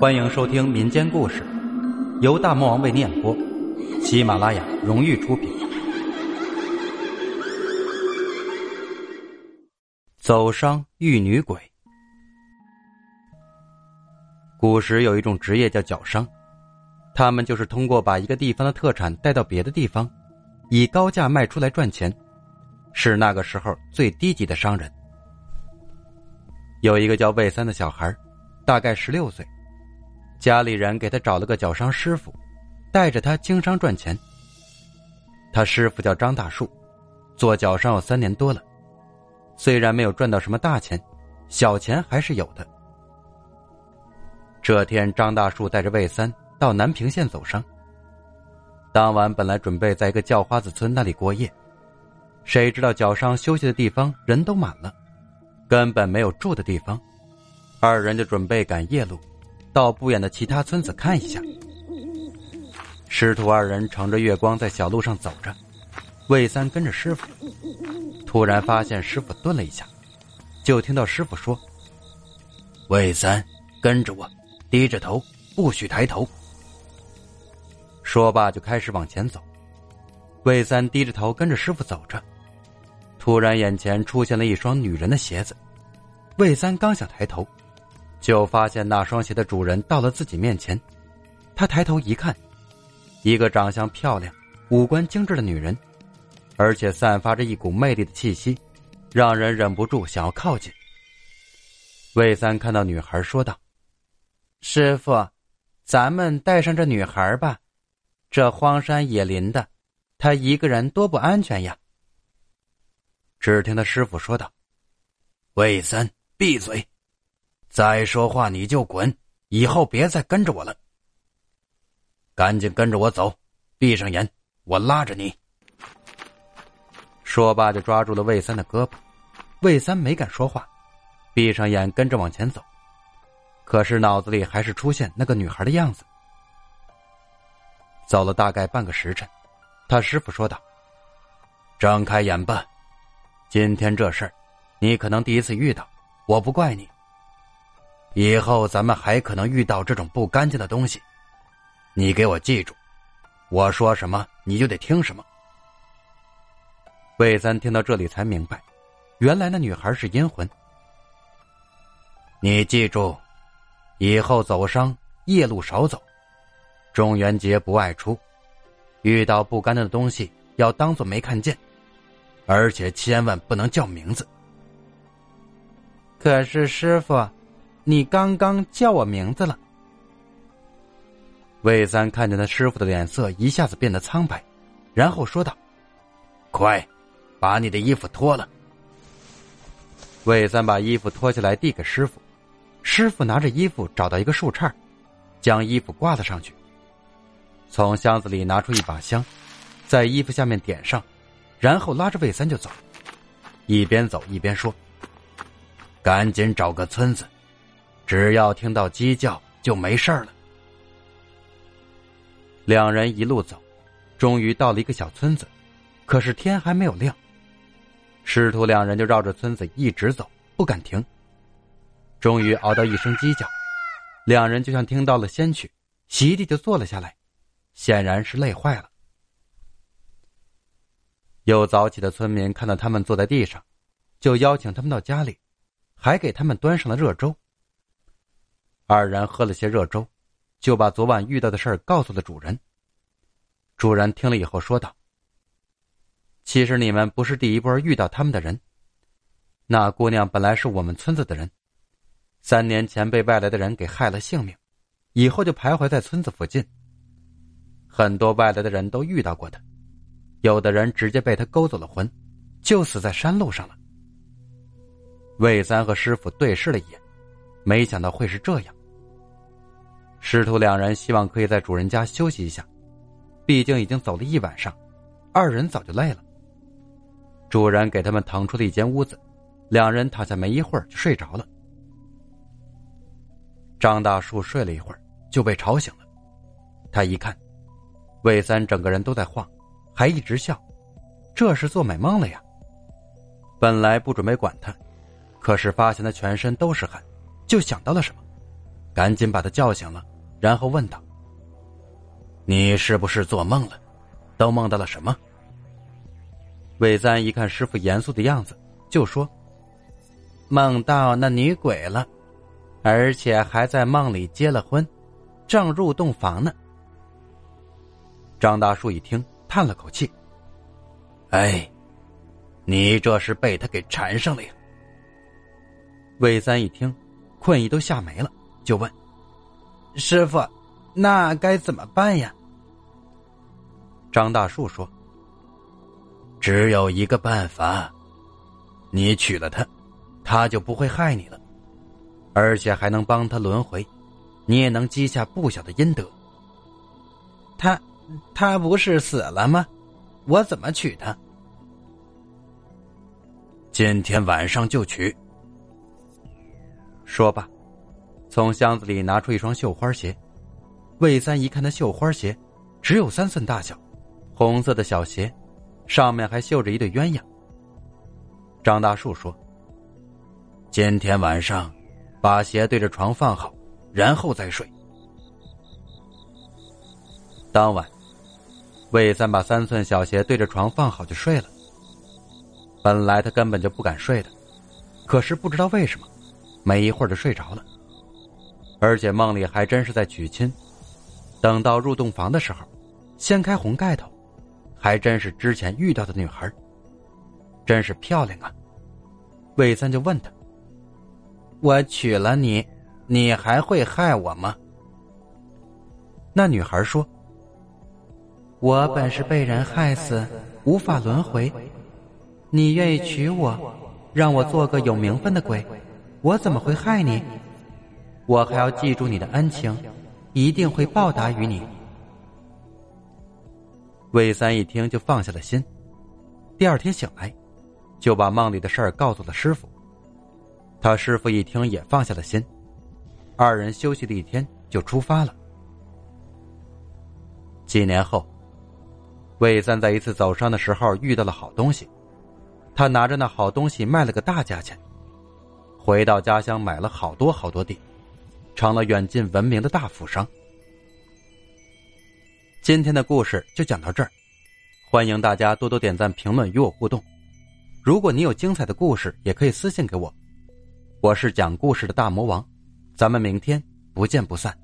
欢迎收听民间故事，由大魔王为念播，喜马拉雅荣誉出品。走商遇女鬼。古时有一种职业叫脚商，他们就是通过把一个地方的特产带到别的地方，以高价卖出来赚钱，是那个时候最低级的商人。有一个叫魏三的小孩，大概十六岁。家里人给他找了个脚商师傅，带着他经商赚钱。他师傅叫张大树，做脚商有三年多了，虽然没有赚到什么大钱，小钱还是有的。这天，张大树带着魏三到南平县走商。当晚本来准备在一个叫花子村那里过夜，谁知道脚商休息的地方人都满了，根本没有住的地方，二人就准备赶夜路。到不远的其他村子看一下。师徒二人乘着月光在小路上走着，魏三跟着师傅。突然发现师傅顿了一下，就听到师傅说：“魏三，跟着我，低着头，不许抬头。”说罢就开始往前走。魏三低着头跟着师傅走着，突然眼前出现了一双女人的鞋子。魏三刚想抬头。就发现那双鞋的主人到了自己面前，他抬头一看，一个长相漂亮、五官精致的女人，而且散发着一股魅力的气息，让人忍不住想要靠近。魏三看到女孩，说道：“师傅，咱们带上这女孩吧，这荒山野林的，她一个人多不安全呀。”只听他师傅说道：“魏三，闭嘴。”再说话你就滚，以后别再跟着我了。赶紧跟着我走，闭上眼，我拉着你。说罢就抓住了魏三的胳膊，魏三没敢说话，闭上眼跟着往前走。可是脑子里还是出现那个女孩的样子。走了大概半个时辰，他师傅说道：“睁开眼吧，今天这事儿，你可能第一次遇到，我不怪你。”以后咱们还可能遇到这种不干净的东西，你给我记住，我说什么你就得听什么。魏三听到这里才明白，原来那女孩是阴魂。你记住，以后走商夜路少走，中元节不外出，遇到不干净的东西要当做没看见，而且千万不能叫名字。可是师傅。你刚刚叫我名字了。魏三看见他师傅的脸色一下子变得苍白，然后说道：“快，把你的衣服脱了。”魏三把衣服脱下来递给师傅，师傅拿着衣服找到一个树杈，将衣服挂了上去。从箱子里拿出一把香，在衣服下面点上，然后拉着魏三就走，一边走一边说：“赶紧找个村子。”只要听到鸡叫，就没事了。两人一路走，终于到了一个小村子，可是天还没有亮。师徒两人就绕着村子一直走，不敢停。终于熬到一声鸡叫，两人就像听到了仙曲，席地就坐了下来，显然是累坏了。有早起的村民看到他们坐在地上，就邀请他们到家里，还给他们端上了热粥。二人喝了些热粥，就把昨晚遇到的事儿告诉了主人。主人听了以后说道：“其实你们不是第一波遇到他们的人。那姑娘本来是我们村子的人，三年前被外来的人给害了性命，以后就徘徊在村子附近。很多外来的人都遇到过她，有的人直接被她勾走了魂，就死在山路上了。”魏三和师傅对视了一眼，没想到会是这样。师徒两人希望可以在主人家休息一下，毕竟已经走了一晚上，二人早就累了。主人给他们腾出了一间屋子，两人躺下没一会儿就睡着了。张大树睡了一会儿就被吵醒了，他一看，魏三整个人都在晃，还一直笑，这是做美梦了呀。本来不准备管他，可是发现他全身都是汗，就想到了什么。赶紧把他叫醒了，然后问道：“你是不是做梦了？都梦到了什么？”魏三一看师傅严肃的样子，就说：“梦到那女鬼了，而且还在梦里结了婚，正入洞房呢。”张大树一听，叹了口气：“哎，你这是被他给缠上了呀。”魏三一听，困意都吓没了，就问：“师傅，那该怎么办呀？”张大树说：“只有一个办法，你娶了她，她就不会害你了，而且还能帮她轮回，你也能积下不小的阴德。”他。他不是死了吗？我怎么娶她？今天晚上就娶。说罢，从箱子里拿出一双绣花鞋。魏三一看那绣花鞋，只有三寸大小，红色的小鞋，上面还绣着一对鸳鸯。张大树说：“今天晚上，把鞋对着床放好，然后再睡。”当晚。魏三把三寸小鞋对着床放好就睡了。本来他根本就不敢睡的，可是不知道为什么，没一会儿就睡着了。而且梦里还真是在娶亲。等到入洞房的时候，掀开红盖头，还真是之前遇到的女孩，真是漂亮啊。魏三就问他：“我娶了你，你还会害我吗？”那女孩说。我本是被人害死，无法轮回。你愿意娶我，让我做个有名分的鬼，我怎么会害你？我还要记住你的恩情，一定会报答于你。魏三一听就放下了心。第二天醒来，就把梦里的事儿告诉了师傅。他师傅一听也放下了心，二人休息了一天就出发了。几年后。魏三在一次走商的时候遇到了好东西，他拿着那好东西卖了个大价钱，回到家乡买了好多好多地，成了远近闻名的大富商。今天的故事就讲到这儿，欢迎大家多多点赞、评论与我互动。如果你有精彩的故事，也可以私信给我。我是讲故事的大魔王，咱们明天不见不散。